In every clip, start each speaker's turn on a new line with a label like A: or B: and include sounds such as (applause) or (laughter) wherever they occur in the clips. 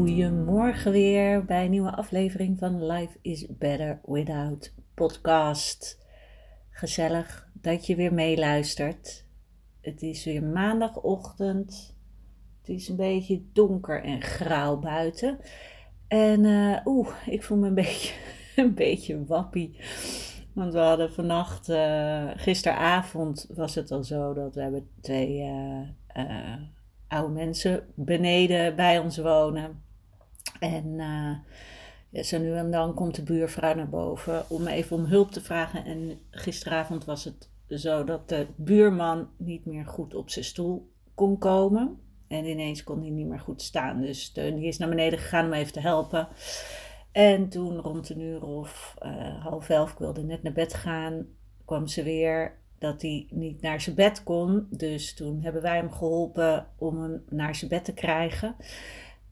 A: Goedemorgen weer bij een nieuwe aflevering van Life is Better Without podcast. Gezellig dat je weer meeluistert. Het is weer maandagochtend. Het is een beetje donker en grauw buiten. En uh, oeh, ik voel me een (laughs) beetje, een beetje wappie. Want we hadden vannacht, uh, gisteravond was het al zo dat we hebben twee uh, oude mensen beneden bij ons wonen. En ja, zo nu en dan komt de buurvrouw naar boven om even om hulp te vragen. En gisteravond was het zo dat de buurman niet meer goed op zijn stoel kon komen. En ineens kon hij niet meer goed staan. Dus die is naar beneden gegaan om even te helpen. En toen rond een uur of uh, half elf, ik wilde net naar bed gaan, kwam ze weer dat hij niet naar zijn bed kon. Dus toen hebben wij hem geholpen om hem naar zijn bed te krijgen.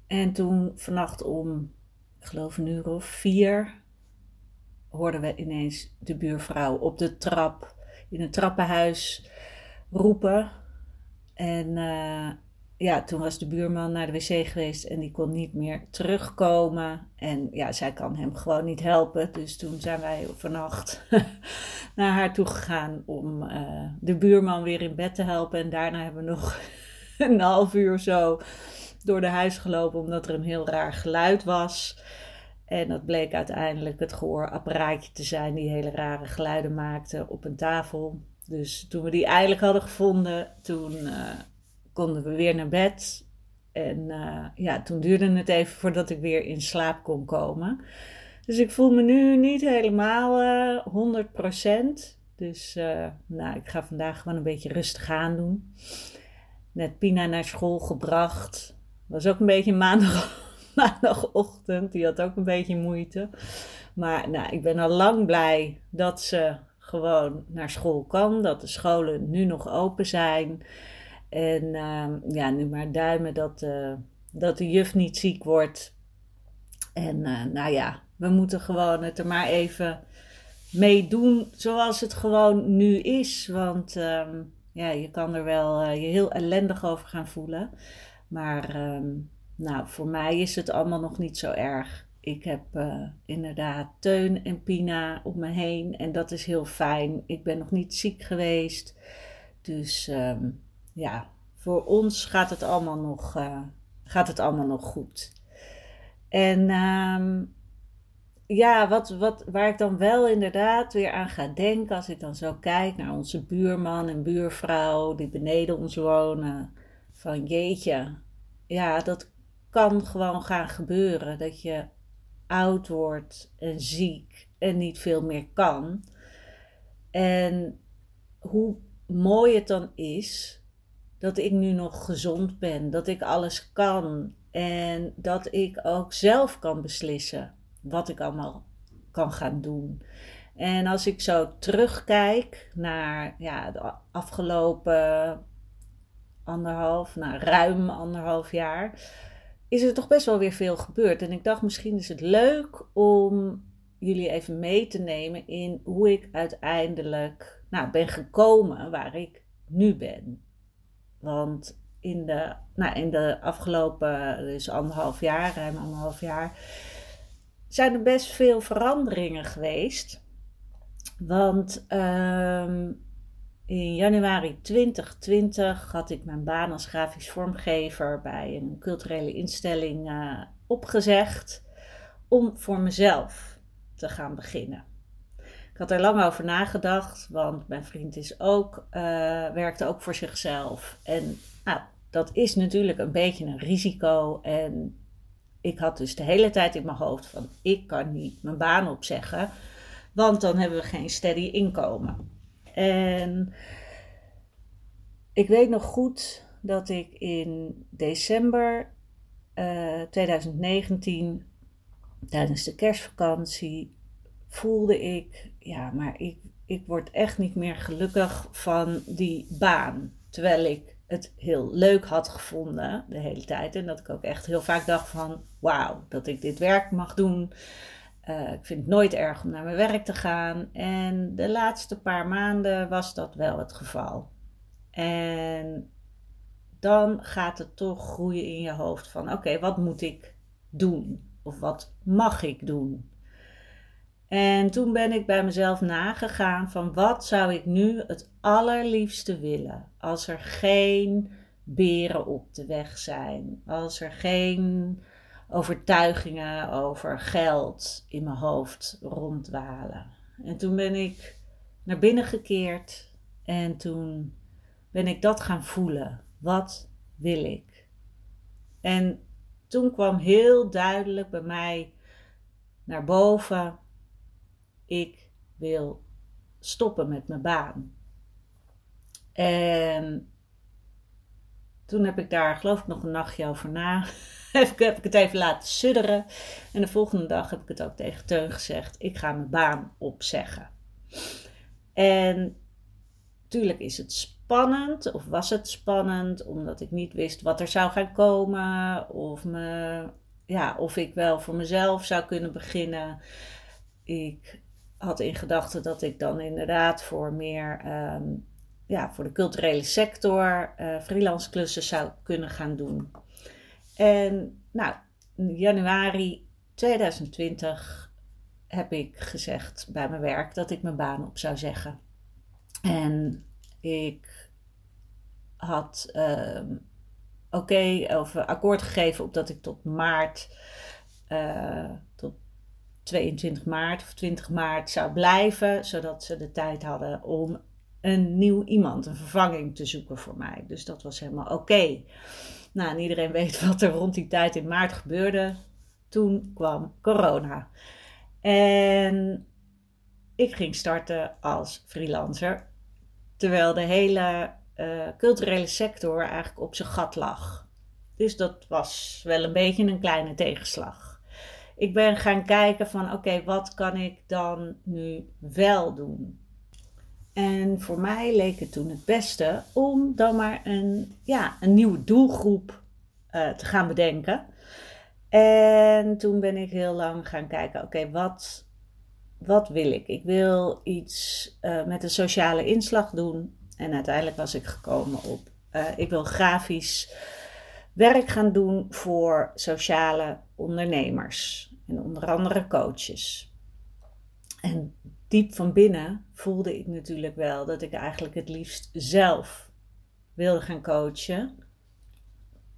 A: En toen vannacht om, ik geloof een uur of vier, hoorden we ineens de buurvrouw op de trap in het trappenhuis roepen. En uh, ja, toen was de buurman naar de wc geweest en die kon niet meer terugkomen. En ja, zij kan hem gewoon niet helpen. Dus toen zijn wij vannacht (laughs) naar haar toe gegaan om uh, de buurman weer in bed te helpen. En daarna hebben we nog (laughs) een half uur zo door de huis gelopen omdat er een heel raar geluid was. En dat bleek uiteindelijk het gehoorapparaatje te zijn die hele rare geluiden maakte op een tafel. Dus toen we die eigenlijk hadden gevonden, toen uh, konden we weer naar bed. En uh, ja, toen duurde het even voordat ik weer in slaap kon komen. Dus ik voel me nu niet helemaal uh, 100%. Dus nou, ik ga vandaag gewoon een beetje rustig aan doen. Net Pina naar school gebracht. Was ook een beetje maandag, (laughs) maandagochtend. Die had ook een beetje moeite. Maar nou, ik ben al lang blij dat ze gewoon naar school kan. Dat de scholen nu nog open zijn. En uh, ja, nu maar duimen dat, uh, dat de juf niet ziek wordt. En uh, nou ja, we moeten gewoon het er maar even mee doen zoals het gewoon nu is. Want uh, ja, je kan er wel eh, je heel ellendig over gaan voelen. Maar ehm, nou, voor mij is het allemaal nog niet zo erg. Ik heb inderdaad Teun en Pina om me heen en dat is heel fijn. Ik ben nog niet ziek geweest. Dus um, ja, voor ons gaat het allemaal nog, uh, gaat het allemaal nog goed. En um, ja, wat, wat, waar ik dan wel inderdaad weer aan ga denken als ik dan zo kijk naar onze buurman en buurvrouw die beneden ons wonen. Van jeetje, ja, dat kan gewoon gaan gebeuren. Dat je oud wordt en ziek en niet veel meer kan. En hoe mooi het dan is dat ik nu nog gezond ben, dat ik alles kan en dat ik ook zelf kan beslissen wat ik allemaal kan gaan doen. En als ik zo terugkijk naar ja, de afgelopen anderhalf, nou ruim anderhalf jaar, is er toch best wel weer veel gebeurd. En ik dacht, misschien is het leuk om jullie even mee te nemen in hoe ik uiteindelijk nou, ben gekomen waar ik nu ben. Want in de, nou, in de afgelopen dus anderhalf jaar, ruim anderhalf jaar, zijn er best veel veranderingen geweest. Want um, in januari 2020 had ik mijn baan als grafisch vormgever bij een culturele instelling uh, opgezegd om voor mezelf te gaan beginnen. Ik had er lang over nagedacht, want mijn vriend is ook, uh, werkte ook voor zichzelf. En nou, dat is natuurlijk een beetje een risico. En ik had dus de hele tijd in mijn hoofd van ik kan niet mijn baan opzeggen, want dan hebben we geen steady inkomen. En ik weet nog goed dat ik in december uh, eh, 2019, tijdens de kerstvakantie, voelde ik, ja, maar ik, ik word echt niet meer gelukkig van die baan. Terwijl ik het heel leuk had gevonden de hele tijd. En dat ik ook echt heel vaak dacht van, wauw, dat ik dit werk mag doen. Uh, ik vind het nooit erg om naar mijn werk te gaan. En de laatste paar maanden was dat wel het geval. En dan gaat het toch groeien in je hoofd van oké, wat moet ik doen? Of wat mag ik doen? En toen ben ik bij mezelf nagegaan van wat zou ik nu het allerliefste willen als er geen beren op de weg zijn, als er geen overtuigingen over geld in mijn hoofd rondwalen. En toen ben ik naar binnen gekeerd en toen ben ik dat gaan voelen. Wat wil ik? En toen kwam heel duidelijk bij mij naar boven: ik wil stoppen met mijn baan. En toen heb ik daar, geloof ik, nog een nachtje over na. (laughs) heb ik het even laten sudderen. En de volgende dag heb ik het ook tegen Teun gezegd: ik ga mijn baan opzeggen. En tuurlijk is het spannend, of was het spannend, omdat ik niet wist wat er zou gaan komen, of, me, ja, of ik wel voor mezelf zou kunnen beginnen. Ik had in gedachten dat ik dan inderdaad voor meer, ehm, ja, voor de culturele sector uh, freelance klussen zou kunnen gaan doen. En nou, januari 2020 heb ik gezegd bij mijn werk dat ik mijn baan op zou zeggen. En ik had uh, oké of akkoord gegeven op dat ik tot maart, uh, tot 22 maart of 20 maart zou blijven, zodat ze de tijd hadden om een nieuw iemand, een vervanging te zoeken voor mij. Dus dat was helemaal oké. Nou, en iedereen (laughs) weet wat er rond die tijd in maart gebeurde. Toen kwam corona. En ik ging starten als freelancer Terwijl de hele uh, culturele sector eigenlijk op zijn gat lag. Dus dat was wel een beetje een kleine tegenslag. Ik ben gaan kijken van oké, wat kan ik dan nu wel doen? En voor mij leek het toen het beste om dan maar een, ja, een nieuwe doelgroep uh, te gaan bedenken. En toen ben ik heel lang gaan kijken, oké, wat, wat wil ik? Ik wil iets uh, met een sociale inslag doen. En uiteindelijk was ik gekomen op, uh, ik wil grafisch werk gaan doen voor sociale ondernemers. En onder andere coaches. En diep van binnen voelde ik natuurlijk wel dat ik eigenlijk het liefst zelf wilde gaan coachen.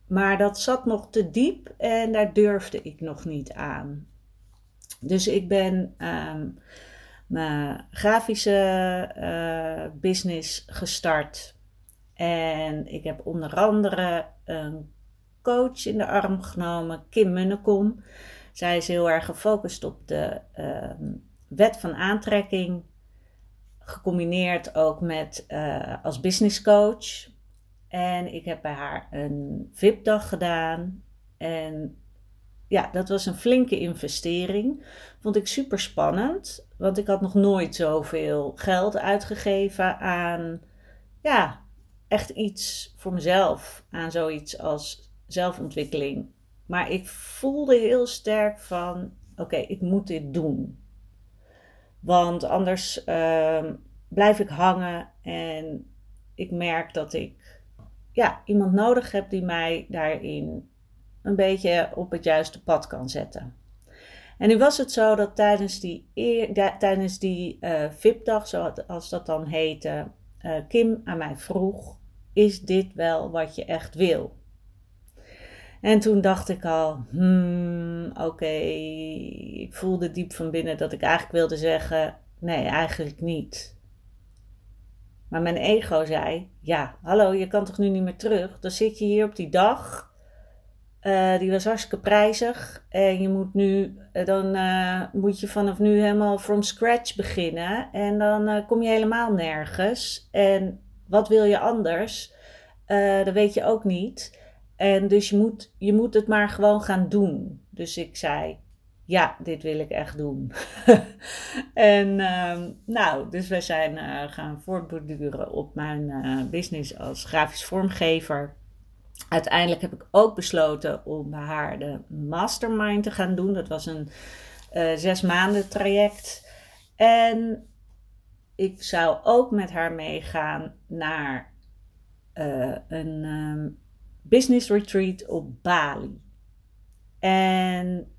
A: Maar dat zat nog te diep en daar durfde ik nog niet aan. Dus ik ben ehm, mijn grafische uh, business gestart. En ik heb onder andere een coach in de arm genomen, Kim Munnekom. Zij is heel erg gefocust op de ehm, wet van aantrekking. Gecombineerd ook met uh, als business coach. En ik heb bij haar een VIP-dag gedaan. En ja, dat was een flinke investering. Vond ik super spannend, want ik had nog nooit zoveel geld uitgegeven aan, ja, echt iets voor mezelf, aan zoiets als zelfontwikkeling. Maar ik voelde heel sterk van, oké, ik moet dit doen. Want anders uh, blijf ik hangen en ik merk dat ik ja, iemand nodig heb die mij daarin een beetje op het juiste pad kan zetten. En nu was het zo dat tijdens die, tijdens die uh, VIP-dag, zoals dat dan heette, uh, Kim aan mij vroeg: Is dit wel wat je echt wil? En toen dacht ik al: hmm, Oké, ik voelde diep van binnen dat ik eigenlijk wilde zeggen: nee, eigenlijk niet. Maar mijn ego zei: Ja, hallo, je kan toch nu niet meer terug? Dan zit je hier op die dag. Uh, die was hartstikke prijzig. En je moet nu, uh, dan uh, moet je vanaf nu helemaal from scratch beginnen. En dan kom je helemaal nergens. En wat wil je anders? dat weet je ook niet. En dus je moet, je moet het maar gewoon gaan doen. Dus ik zei, ja, dit wil ik echt doen. (laughs) en uh, nou, dus wij zijn uh, gaan voortborduren op mijn uh, business als grafisch vormgever. Uiteindelijk heb ik ook besloten om bij haar de mastermind te gaan doen. Dat was een uh, zes maanden traject. En ik zou ook met haar meegaan naar een um, business retreat op Bali. En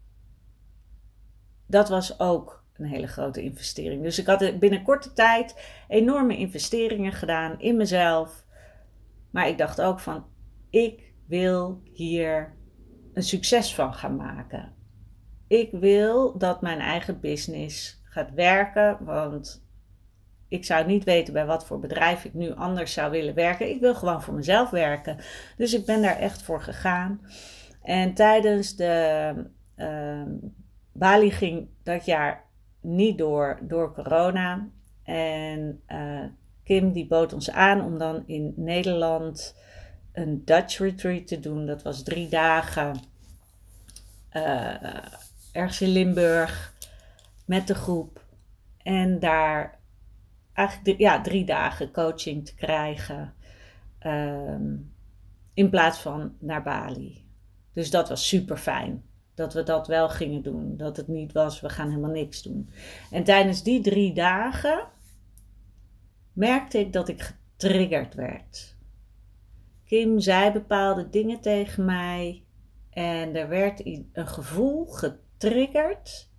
A: dat was ook een hele grote investering. Dus ik had binnen korte tijd enorme investeringen gedaan in mezelf. Maar ik dacht ook van, ik wil hier een succes van gaan maken. Ik wil dat mijn eigen business gaat werken, want ik zou niet weten bij wat voor bedrijf ik nu anders zou willen werken. Ik wil gewoon voor mezelf werken. Dus ik ben daar echt voor gegaan. En tijdens de uh, Bali ging dat jaar niet door door corona. En uh, Kim die bood ons aan om dan in Nederland een Dutch retreat te doen. Dat was drie dagen uh, ergens in Limburg met de groep. En daar eigenlijk ja, drie dagen coaching te krijgen. Um, in plaats van naar Bali. Dus dat was super fijn. Dat we dat wel gingen doen. Dat het niet was, we gaan helemaal niks doen. En tijdens die drie dagen merkte ik dat ik getriggerd werd. Kim zei bepaalde dingen tegen mij. En er werd een gevoel getriggerd.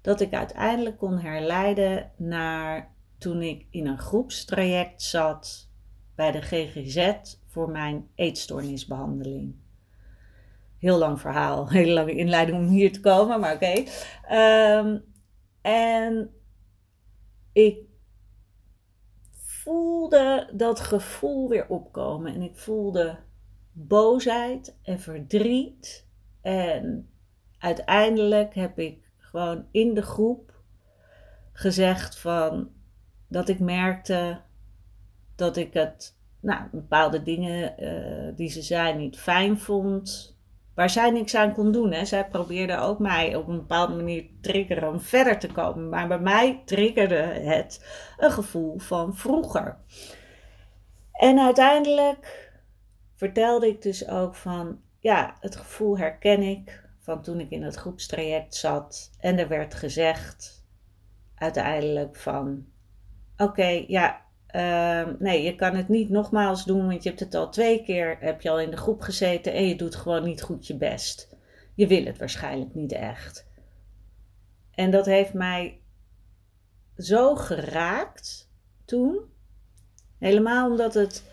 A: Dat ik uiteindelijk kon herleiden naar toen ik in een groepstraject zat bij de GGZ voor mijn eetstoornisbehandeling. Heel lang verhaal, (laughs) hele lange inleiding om hier te komen, maar oké. Ehm, en ik voelde dat gevoel weer opkomen en ik voelde boosheid en verdriet. En uiteindelijk heb ik gewoon in de groep gezegd van dat ik merkte dat ik het, nou, bepaalde dingen uh, die ze zei niet fijn vond. Waar zij niks aan kon doen. Hè. Zij probeerde ook mij op een bepaalde manier te triggeren om verder te komen. Maar bij mij triggerde het een gevoel van vroeger. En uiteindelijk vertelde ik dus ook van, ja, het gevoel herken ik van toen ik in het groepstraject zat. En er werd gezegd uiteindelijk van, oké, ja, uh, nee, je kan het niet nogmaals doen, want je hebt het al twee keer, heb je al in de groep gezeten en je doet gewoon niet goed je best. Je wil het waarschijnlijk niet echt. En dat heeft mij zo geraakt toen. Helemaal omdat het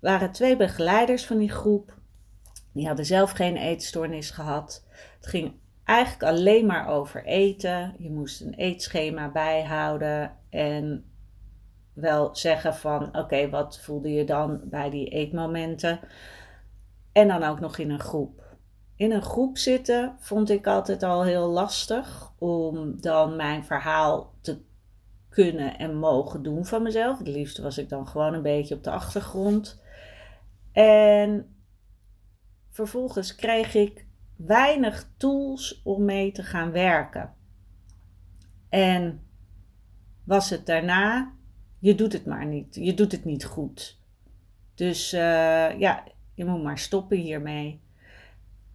A: waren twee begeleiders van die groep. Die hadden zelf geen eetstoornis gehad. Het ging eigenlijk alleen maar over eten. Je moest een eetschema bijhouden. En wel zeggen van oké, wat voelde je dan bij die eetmomenten? En dan ook nog in een groep. In een groep zitten vond ik altijd al heel lastig om dan mijn verhaal te kunnen en mogen doen van mezelf. Het liefst was ik dan gewoon een beetje op de achtergrond. En vervolgens kreeg ik weinig tools om mee te gaan werken. En was het daarna je doet het maar niet. Je doet het niet goed. Dus uh, ja, je moet maar stoppen hiermee.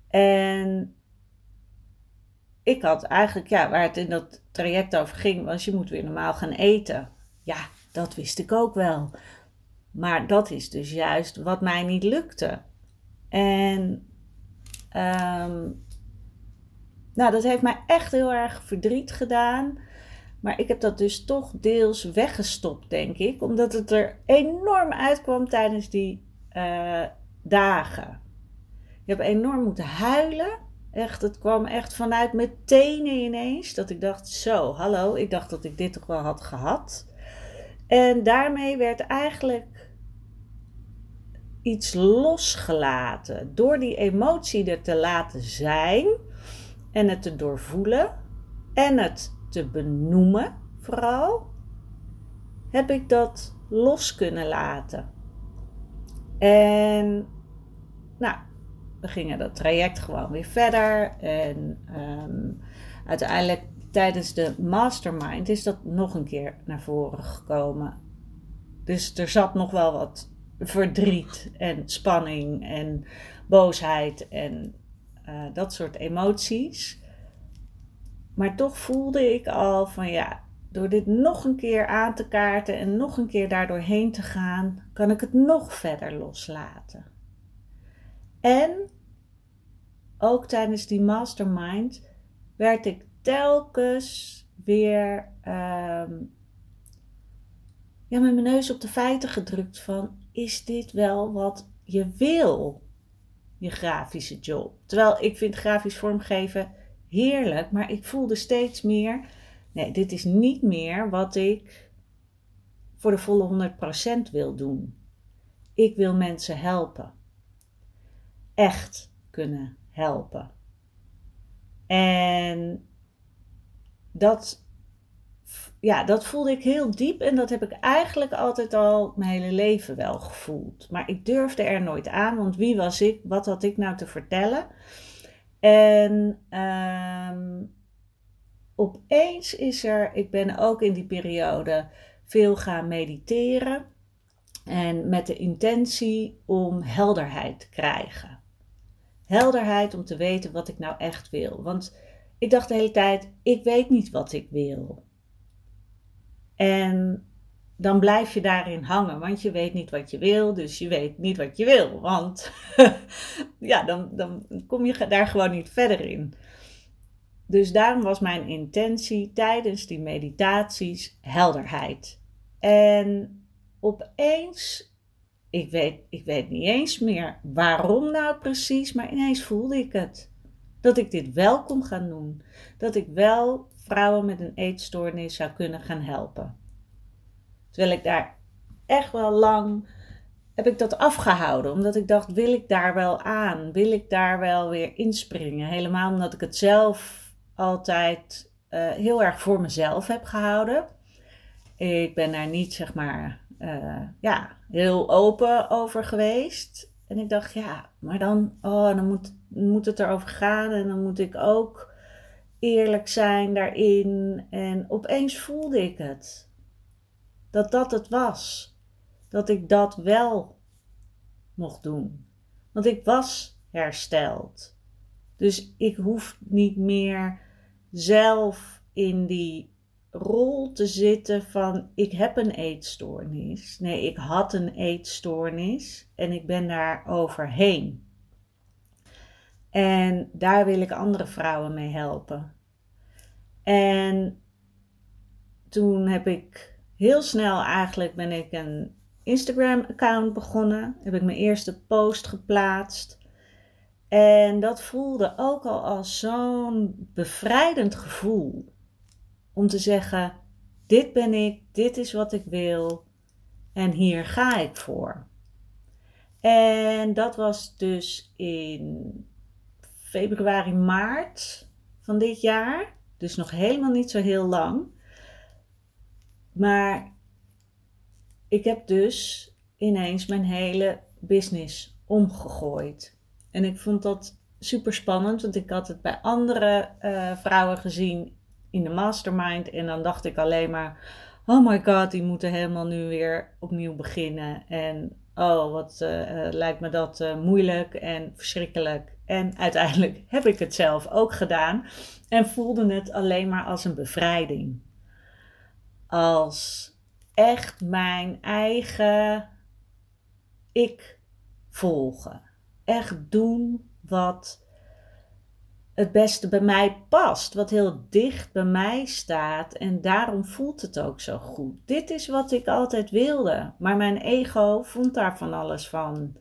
A: En ik had eigenlijk, ja, waar het in dat traject over ging, was je moet weer normaal gaan eten. Ja, dat wist ik ook wel. Maar dat is dus juist wat mij niet lukte. En um, nou, dat heeft mij echt heel erg verdriet gedaan. Maar ik heb dat dus toch deels weggestopt, denk ik. Omdat het er enorm uitkwam tijdens die uh, dagen. Ik heb enorm moeten huilen. Echt, het kwam echt vanuit mijn tenen ineens. Dat ik dacht, zo, hallo, ik dacht dat ik dit toch wel had gehad. En daarmee werd eigenlijk iets losgelaten. Door die emotie er te laten zijn en het te doorvoelen en het te benoemen vooral, heb ik dat los kunnen laten. En nou, we gingen dat traject gewoon weer verder. En ehm, uiteindelijk tijdens de mastermind is dat nog een keer naar voren gekomen. Dus er zat nog wel wat verdriet en spanning en boosheid en uh, dat soort emoties. Maar toch voelde ik al van ja, door dit nog een keer aan te kaarten en nog een keer daardoor heen te gaan, kan ik het nog verder loslaten. En ook tijdens die mastermind werd ik telkens weer um, ja, met mijn neus op de feiten gedrukt van is dit wel wat je wil? Je grafische job. Terwijl ik vind grafisch vormgeven heerlijk, maar ik voelde steeds meer, nee, dit is niet meer wat ik voor de volle 100% wil doen. Ik wil mensen helpen. Echt kunnen helpen. En dat, ja, dat voelde ik heel diep en dat heb ik eigenlijk altijd al mijn hele leven wel gevoeld. Maar ik durfde er nooit aan, want wie was ik? Wat had ik nou te vertellen? En um, opeens is er, ik ben ook in die periode veel gaan mediteren. En met de intentie om helderheid te krijgen. Helderheid om te weten wat ik nou echt wil. Want ik dacht de hele tijd, ik weet niet wat ik wil. En dan blijf je daarin hangen, want je weet niet wat je wil, dus je weet niet wat je wil. Want (laughs) ja, dan, dan kom je daar gewoon niet verder in. Dus daarom was mijn intentie tijdens die meditaties helderheid. En opeens, ik weet, ik weet niet eens meer waarom nou precies, maar ineens voelde ik het. Dat ik dit wel kon gaan doen. Dat ik wel vrouwen met een eetstoornis zou kunnen gaan helpen. Terwijl ik daar echt wel lang heb ik dat afgehouden. Omdat ik dacht, wil ik daar wel aan? Wil ik daar wel weer inspringen? Helemaal omdat ik het zelf altijd uh, heel erg voor mezelf heb gehouden. Ik ben daar niet, zeg maar, uh, ja, heel open over geweest. En ik dacht, ja, maar dan, oh, dan moet, moet het erover gaan en dan moet ik ook eerlijk zijn daarin. En opeens voelde ik het. Dat dat het was. Dat ik dat wel mocht doen. Want ik was hersteld. Dus ik hoef niet meer zelf in die rol te zitten van ik heb een eetstoornis. Nee, ik had een eetstoornis en ik ben daar overheen. En daar wil ik andere vrouwen mee helpen. En toen heb ik heel snel eigenlijk ben ik een Instagram account begonnen. Heb ik mijn eerste post geplaatst. En dat voelde ook al als zo'n bevrijdend gevoel om te zeggen: dit ben ik, dit is wat ik wil en hier ga ik voor. En dat was dus in februari, maart van dit jaar. Dus nog helemaal niet zo heel lang. Maar ik heb dus ineens mijn hele business omgegooid. En ik vond dat super spannend, want ik had het bij andere uh, vrouwen gezien in de mastermind. En dan dacht ik alleen maar: oh my god, die moeten helemaal nu weer opnieuw beginnen. En oh, wat uh, lijkt me dat moeilijk en verschrikkelijk. En uiteindelijk heb ik het zelf ook gedaan en voelde het alleen maar als een bevrijding. Als echt mijn eigen ik volgen. Echt doen wat het beste bij mij past, wat heel dicht bij mij staat en daarom voelt het ook zo goed. Dit is wat ik altijd wilde, maar mijn ego vond daar van alles van.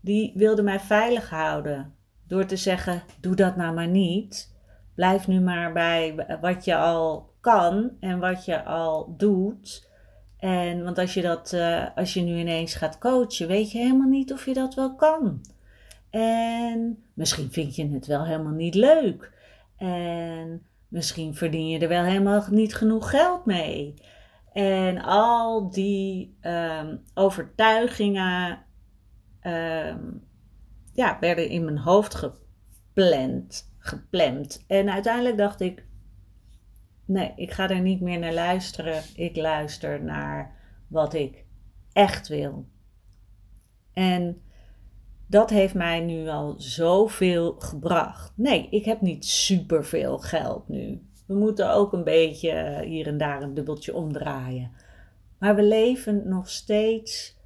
A: Die wilde mij veilig houden door te zeggen: doe dat nou maar niet. Blijf nu maar bij wat je al kan en wat je al doet. En want als je dat, uh, als je nu ineens gaat coachen, weet je helemaal niet of je dat wel kan. En misschien vind je het wel helemaal niet leuk. En misschien verdien je er wel helemaal niet genoeg geld mee. En al die um, overtuigingen um, ja, werden in mijn hoofd gepland, gepland. En uiteindelijk dacht ik, nee, ik ga er niet meer naar luisteren. Ik luister naar wat ik echt wil. En dat heeft mij nu al zoveel gebracht. Nee, ik heb niet superveel geld nu. We moeten ook een beetje hier en daar een dubbeltje omdraaien. Maar we leven nog steeds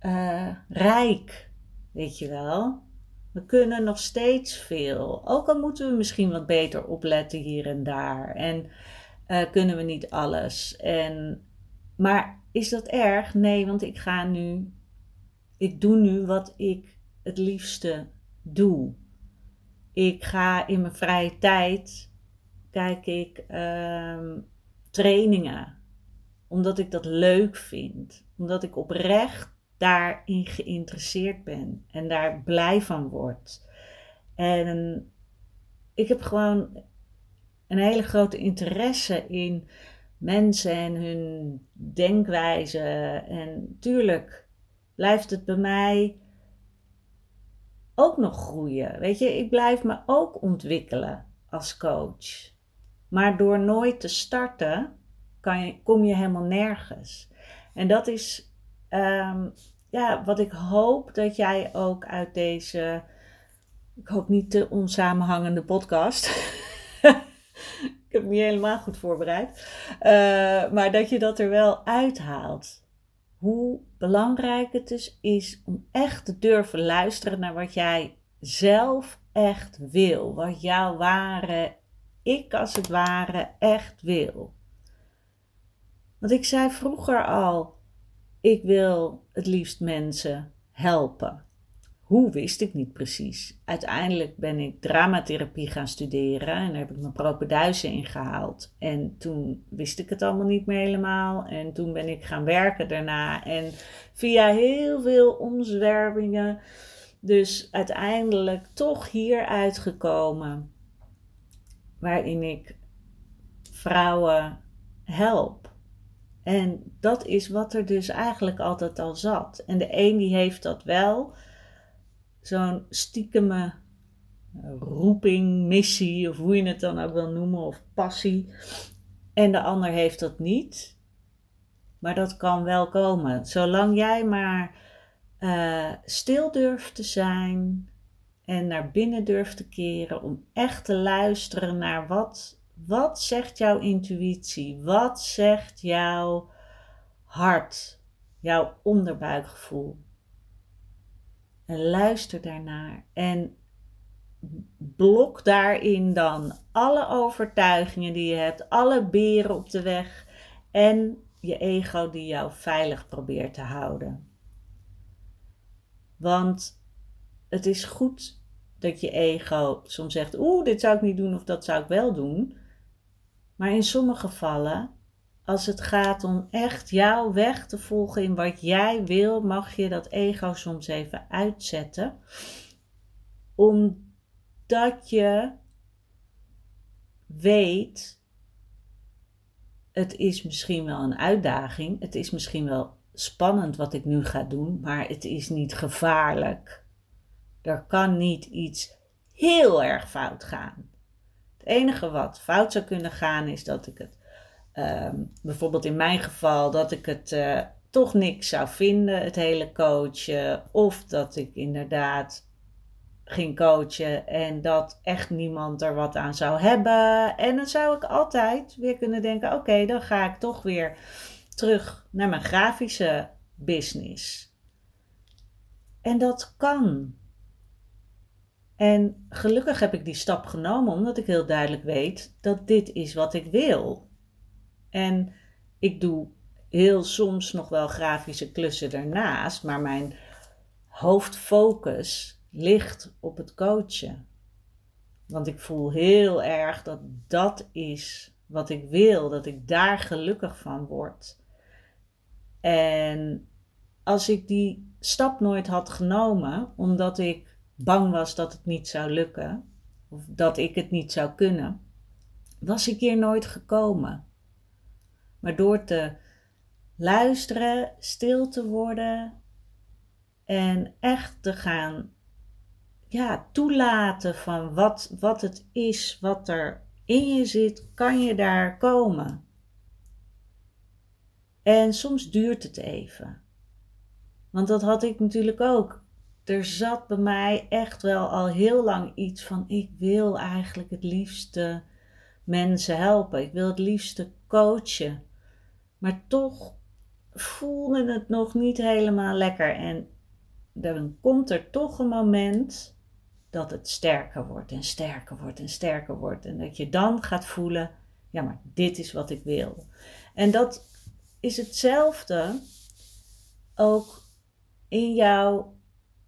A: uh, rijk, weet je wel. We kunnen nog steeds veel. Ook al moeten we misschien wat beter opletten hier en daar. En uh, kunnen we niet alles. En, maar is dat erg? Nee, want ik ga nu. Ik doe nu wat ik het liefste doe. Ik ga in mijn vrije tijd. Kijk ik um, trainingen. Omdat ik dat leuk vind. Omdat ik oprecht daarin geïnteresseerd ben en daar blij van word. En ik heb gewoon een hele grote interesse in mensen en hun denkwijze. En tuurlijk blijft het bij mij ook nog groeien. Weet je, ik blijf me ook ontwikkelen als coach. Maar door nooit te starten, kan je, kom je helemaal nergens. En dat is um, ja, wat ik hoop dat jij ook uit deze, ik hoop niet te onsamenhangende podcast. (laughs) ik heb me niet helemaal goed voorbereid. Uh, maar dat je dat er wel uithaalt. Hoe belangrijk het dus is om echt te durven luisteren naar wat jij zelf echt wil. Wat jouw ware ik als het ware echt wil. Want ik zei vroeger al, ik wil het liefst mensen helpen. Hoe wist ik niet precies. Uiteindelijk ben ik dramatherapie gaan studeren en daar heb ik mijn propenduizen in gehaald. En toen wist ik het allemaal niet meer helemaal. En toen ben ik gaan werken daarna. En via heel veel omzwervingen, dus uiteindelijk toch hier uitgekomen. Waarin ik vrouwen help. En dat is wat er dus eigenlijk altijd al zat. En de een die heeft dat wel, zo'n stiekeme roeping, missie, of hoe je het dan ook wil noemen, of passie. En de ander heeft dat niet. Maar dat kan wel komen. Zolang jij maar uh, stil durft te zijn en naar binnen durft te keren om echt te luisteren naar wat wat zegt jouw intuïtie? Wat zegt jouw hart? Jouw onderbuikgevoel? En luister daarnaar. En blok daarin dan alle overtuigingen die je hebt, alle beren op de weg en je ego die jou veilig probeert te houden. Want het is goed dat je ego soms zegt: Oeh, dit zou ik niet doen of dat zou ik wel doen. Maar in sommige gevallen, als het gaat om echt jouw weg te volgen in wat jij wil, mag je dat ego soms even uitzetten. Omdat je weet, het is misschien wel een uitdaging, het is misschien wel spannend wat ik nu ga doen, maar het is niet gevaarlijk. Er kan niet iets heel erg fout gaan enige wat fout zou kunnen gaan is dat ik het, ehm, bijvoorbeeld in mijn geval, dat ik het uh, toch niks zou vinden, het hele coachen. Of dat ik inderdaad ging coachen en dat echt niemand er wat aan zou hebben. En dan zou ik altijd weer kunnen denken: oké, dan ga ik toch weer terug naar mijn grafische business. En dat kan. En gelukkig heb ik die stap genomen omdat ik heel duidelijk weet dat dit is wat ik wil. En ik doe heel soms nog wel grafische klussen ernaast, maar mijn hoofdfocus ligt op het coachen. Want ik voel heel erg dat dat is wat ik wil, dat ik daar gelukkig van word. En als ik die stap nooit had genomen, omdat ik bang was dat het niet zou lukken, of dat ik het niet zou kunnen, was ik hier nooit gekomen. Maar door te luisteren, stil te worden en echt te gaan ja, toelaten van wat, wat het is, wat er in je zit, kan je daar komen. En soms duurt het even. Want dat had ik natuurlijk ook. Er zat bij mij echt wel al heel lang iets van: ik wil eigenlijk het liefste mensen helpen. Ik wil het liefste coachen. Maar toch voelde het nog niet helemaal lekker. En dan komt er toch een moment dat het sterker wordt en sterker wordt en sterker wordt. En dat je dan gaat voelen, ja, maar dit is wat ik wil. En dat is hetzelfde ook in jouw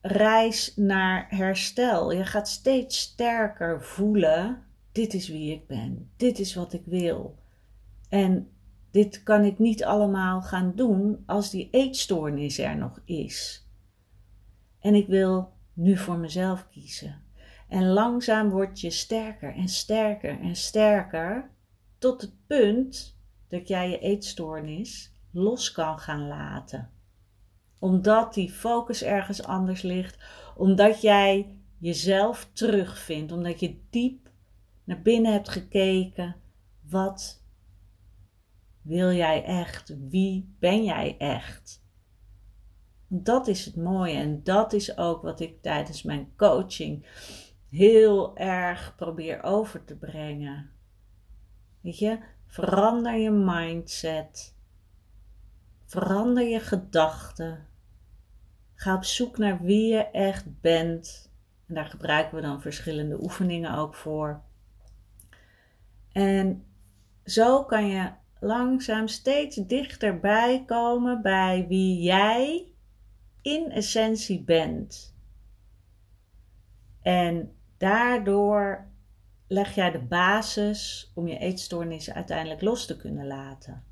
A: reis naar herstel. Je gaat steeds sterker voelen, dit is wie ik ben, dit is wat ik wil. En dit kan ik niet allemaal gaan doen als die eetstoornis er nog is. En ik wil nu voor mezelf kiezen. En langzaam word je sterker en sterker en sterker tot het punt dat jij je eetstoornis los kan gaan laten. Omdat die focus ergens anders ligt, omdat jij jezelf terugvindt, omdat je diep naar binnen hebt gekeken. Wat wil jij echt? Wie ben jij echt? Dat is het mooie en dat is ook wat ik tijdens mijn coaching heel erg probeer over te brengen. Weet je, verander je mindset. Verander je gedachten. Ga op zoek naar wie je echt bent. En daar gebruiken we dan verschillende oefeningen ook voor. En zo kan je langzaam steeds dichterbij komen bij wie jij in essentie bent. En daardoor leg jij de basis om je eetstoornis uiteindelijk los te kunnen laten.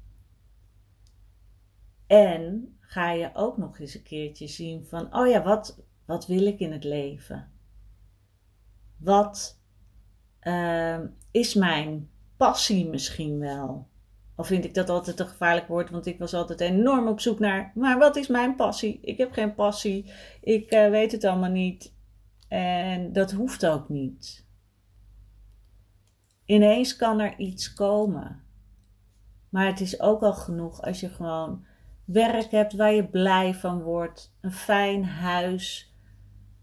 A: En ga je ook nog eens een keertje zien van, oh ja, wat, wat wil ik in het leven? Wat uh, is mijn passie misschien wel? Al vind ik dat altijd een gevaarlijk woord, want ik was altijd enorm op zoek naar, maar wat is mijn passie? Ik heb geen passie, ik uh, weet het allemaal niet en dat hoeft ook niet. Ineens kan er iets komen, maar het is ook al genoeg als je gewoon werk hebt waar je blij van wordt, een fijn huis,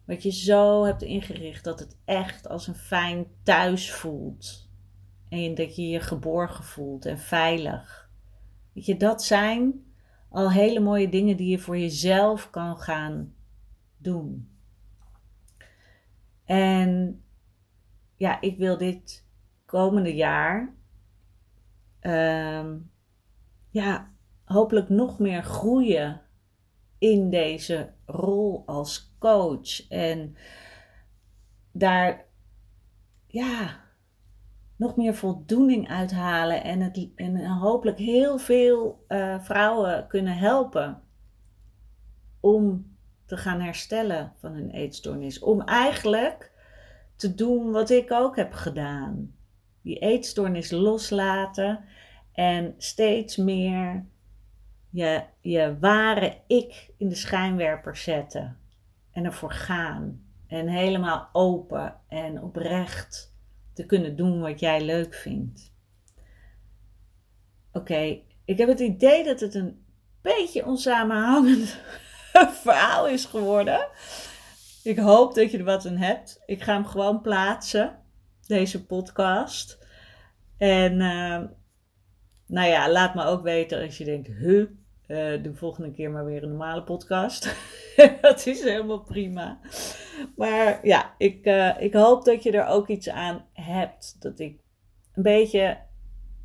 A: wat je zo hebt ingericht dat het echt als een fijn thuis voelt. En dat je je geborgen voelt en veilig. Weet je, dat zijn al hele mooie dingen die je voor jezelf kan gaan doen. En ja, ik wil dit komende jaar, um, ja, hopelijk nog meer groeien in deze rol als coach. En daar, ja, nog meer voldoening uithalen en, het, en hopelijk heel veel uh, vrouwen kunnen helpen om te gaan herstellen van hun eetstoornis. Om eigenlijk te doen wat ik ook heb gedaan. Die eetstoornis loslaten en steeds meer je, je ware ik in de schijnwerper zetten. En ervoor gaan. En helemaal open en oprecht te kunnen doen wat jij leuk vindt. Oké, ik heb het idee dat het een beetje onsamenhangend (laughs) verhaal is geworden. Ik hoop dat je er wat aan hebt. Ik ga hem gewoon plaatsen, deze podcast. En uh, nou ja, laat me ook weten als je denkt, huh, uh, de volgende keer maar weer een normale podcast. (laughs) dat is helemaal prima. Maar ja, ik, uh, ik hoop dat je er ook iets aan hebt. Dat ik een beetje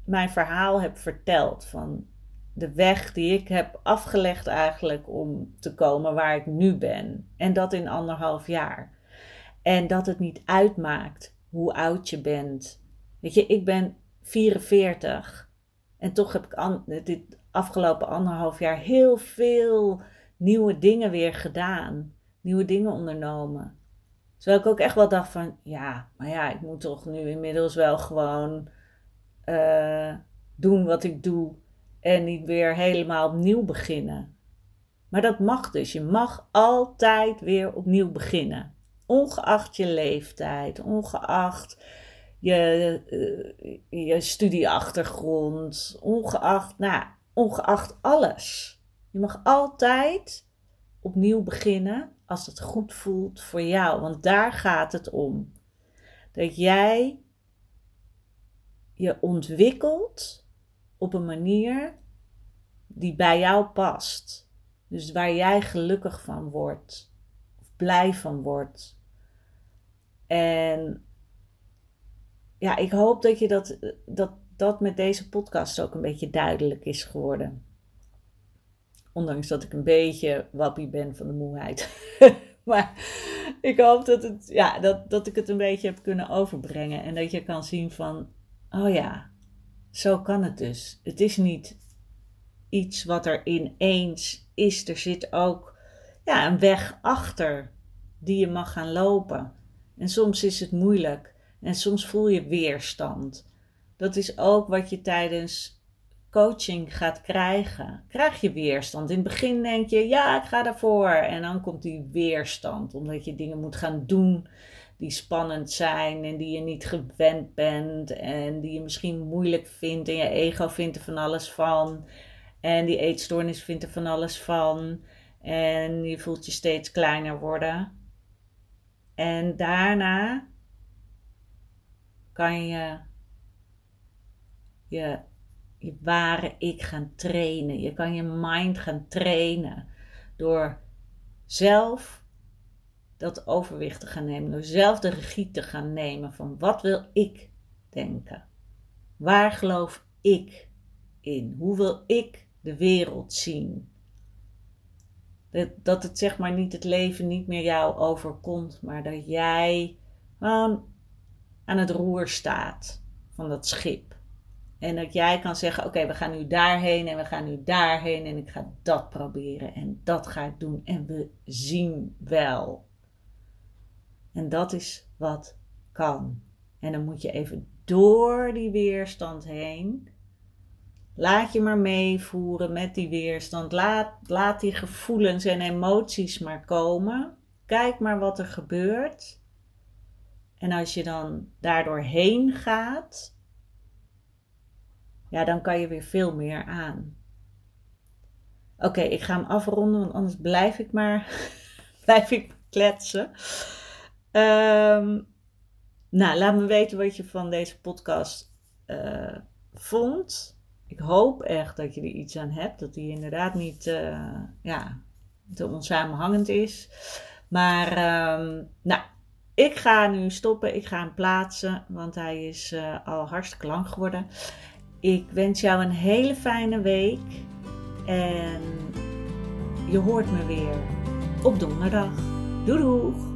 A: mijn verhaal heb verteld. Van de weg die ik heb afgelegd eigenlijk om te komen waar ik nu ben. En dat in anderhalf jaar. En dat het niet uitmaakt hoe oud je bent. Weet je, ik ben 44 en toch heb ik dit afgelopen anderhalf jaar heel veel nieuwe dingen weer gedaan. Nieuwe dingen ondernomen. Terwijl ik ook echt wel dacht van, ja, maar ja, ik moet toch nu inmiddels wel gewoon uh, doen wat ik doe en niet weer helemaal opnieuw beginnen. Maar dat mag dus. Je mag altijd weer opnieuw beginnen. Ongeacht je leeftijd, ongeacht je, uh, je studieachtergrond, ongeacht, nou, ongeacht alles. Je mag altijd opnieuw beginnen als het goed voelt voor jou. Want daar gaat het om. Dat jij je ontwikkelt op een manier die bij jou past. Dus waar jij gelukkig van wordt, of blij van wordt. En ja, ik hoop dat je dat, dat, dat met deze podcast ook een beetje duidelijk is geworden. Ondanks dat ik een beetje wappie ben van de moeheid. (laughs) maar ik hoop dat, het, ja, dat, dat ik het een beetje heb kunnen overbrengen. En dat je kan zien van, oh ja, zo kan het dus. Het is niet iets wat er ineens is. Er zit ook ja, een weg achter die je mag gaan lopen. En soms is het moeilijk. En soms voel je weerstand. Dat is ook wat je tijdens coaching gaat krijgen. Krijg je weerstand. In het begin denk je, ja, ik ga daarvoor. En dan komt die weerstand, omdat je dingen moet gaan doen die spannend zijn en die je niet gewend bent en die je misschien moeilijk vindt en je ego vindt er van alles van. En die eetstoornis vindt er van alles van. En je voelt je steeds kleiner worden. En daarna kan je je, je ware ik gaan trainen. Je kan je mind gaan trainen door zelf dat overwicht te gaan nemen. Door zelf de regie te gaan nemen van wat wil ik denken? Waar geloof ik in? Hoe wil ik de wereld zien? Dat, het zeg maar niet het leven niet meer jou overkomt, maar dat jij gewoon aan het roer staat van dat schip. En dat jij kan zeggen: Oké, we gaan nu daarheen en we gaan nu daarheen en ik ga dat proberen en dat ga ik doen en we zien wel. En dat is wat kan. En dan moet je even door die weerstand heen. Laat je maar meevoeren met die weerstand. Laat, laat die gevoelens en emoties maar komen. Kijk maar wat er gebeurt. En als je dan daardoor heen gaat, ja, dan kan je weer veel meer aan. Oké, ik ga hem afronden, want anders blijf ik maar, (laughs) blijf ik kletsen. Um, nou, laat me weten wat je van deze podcast uh, vond. Ik hoop echt dat je er iets aan hebt. Dat die inderdaad niet uh, ja, te onsamenhangend is. Maar um, nou, ik ga nu stoppen. Ik ga hem plaatsen, want hij is uh, al hartstikke lang geworden. Ik wens jou een hele fijne week. En je hoort me weer op donderdag. Doei!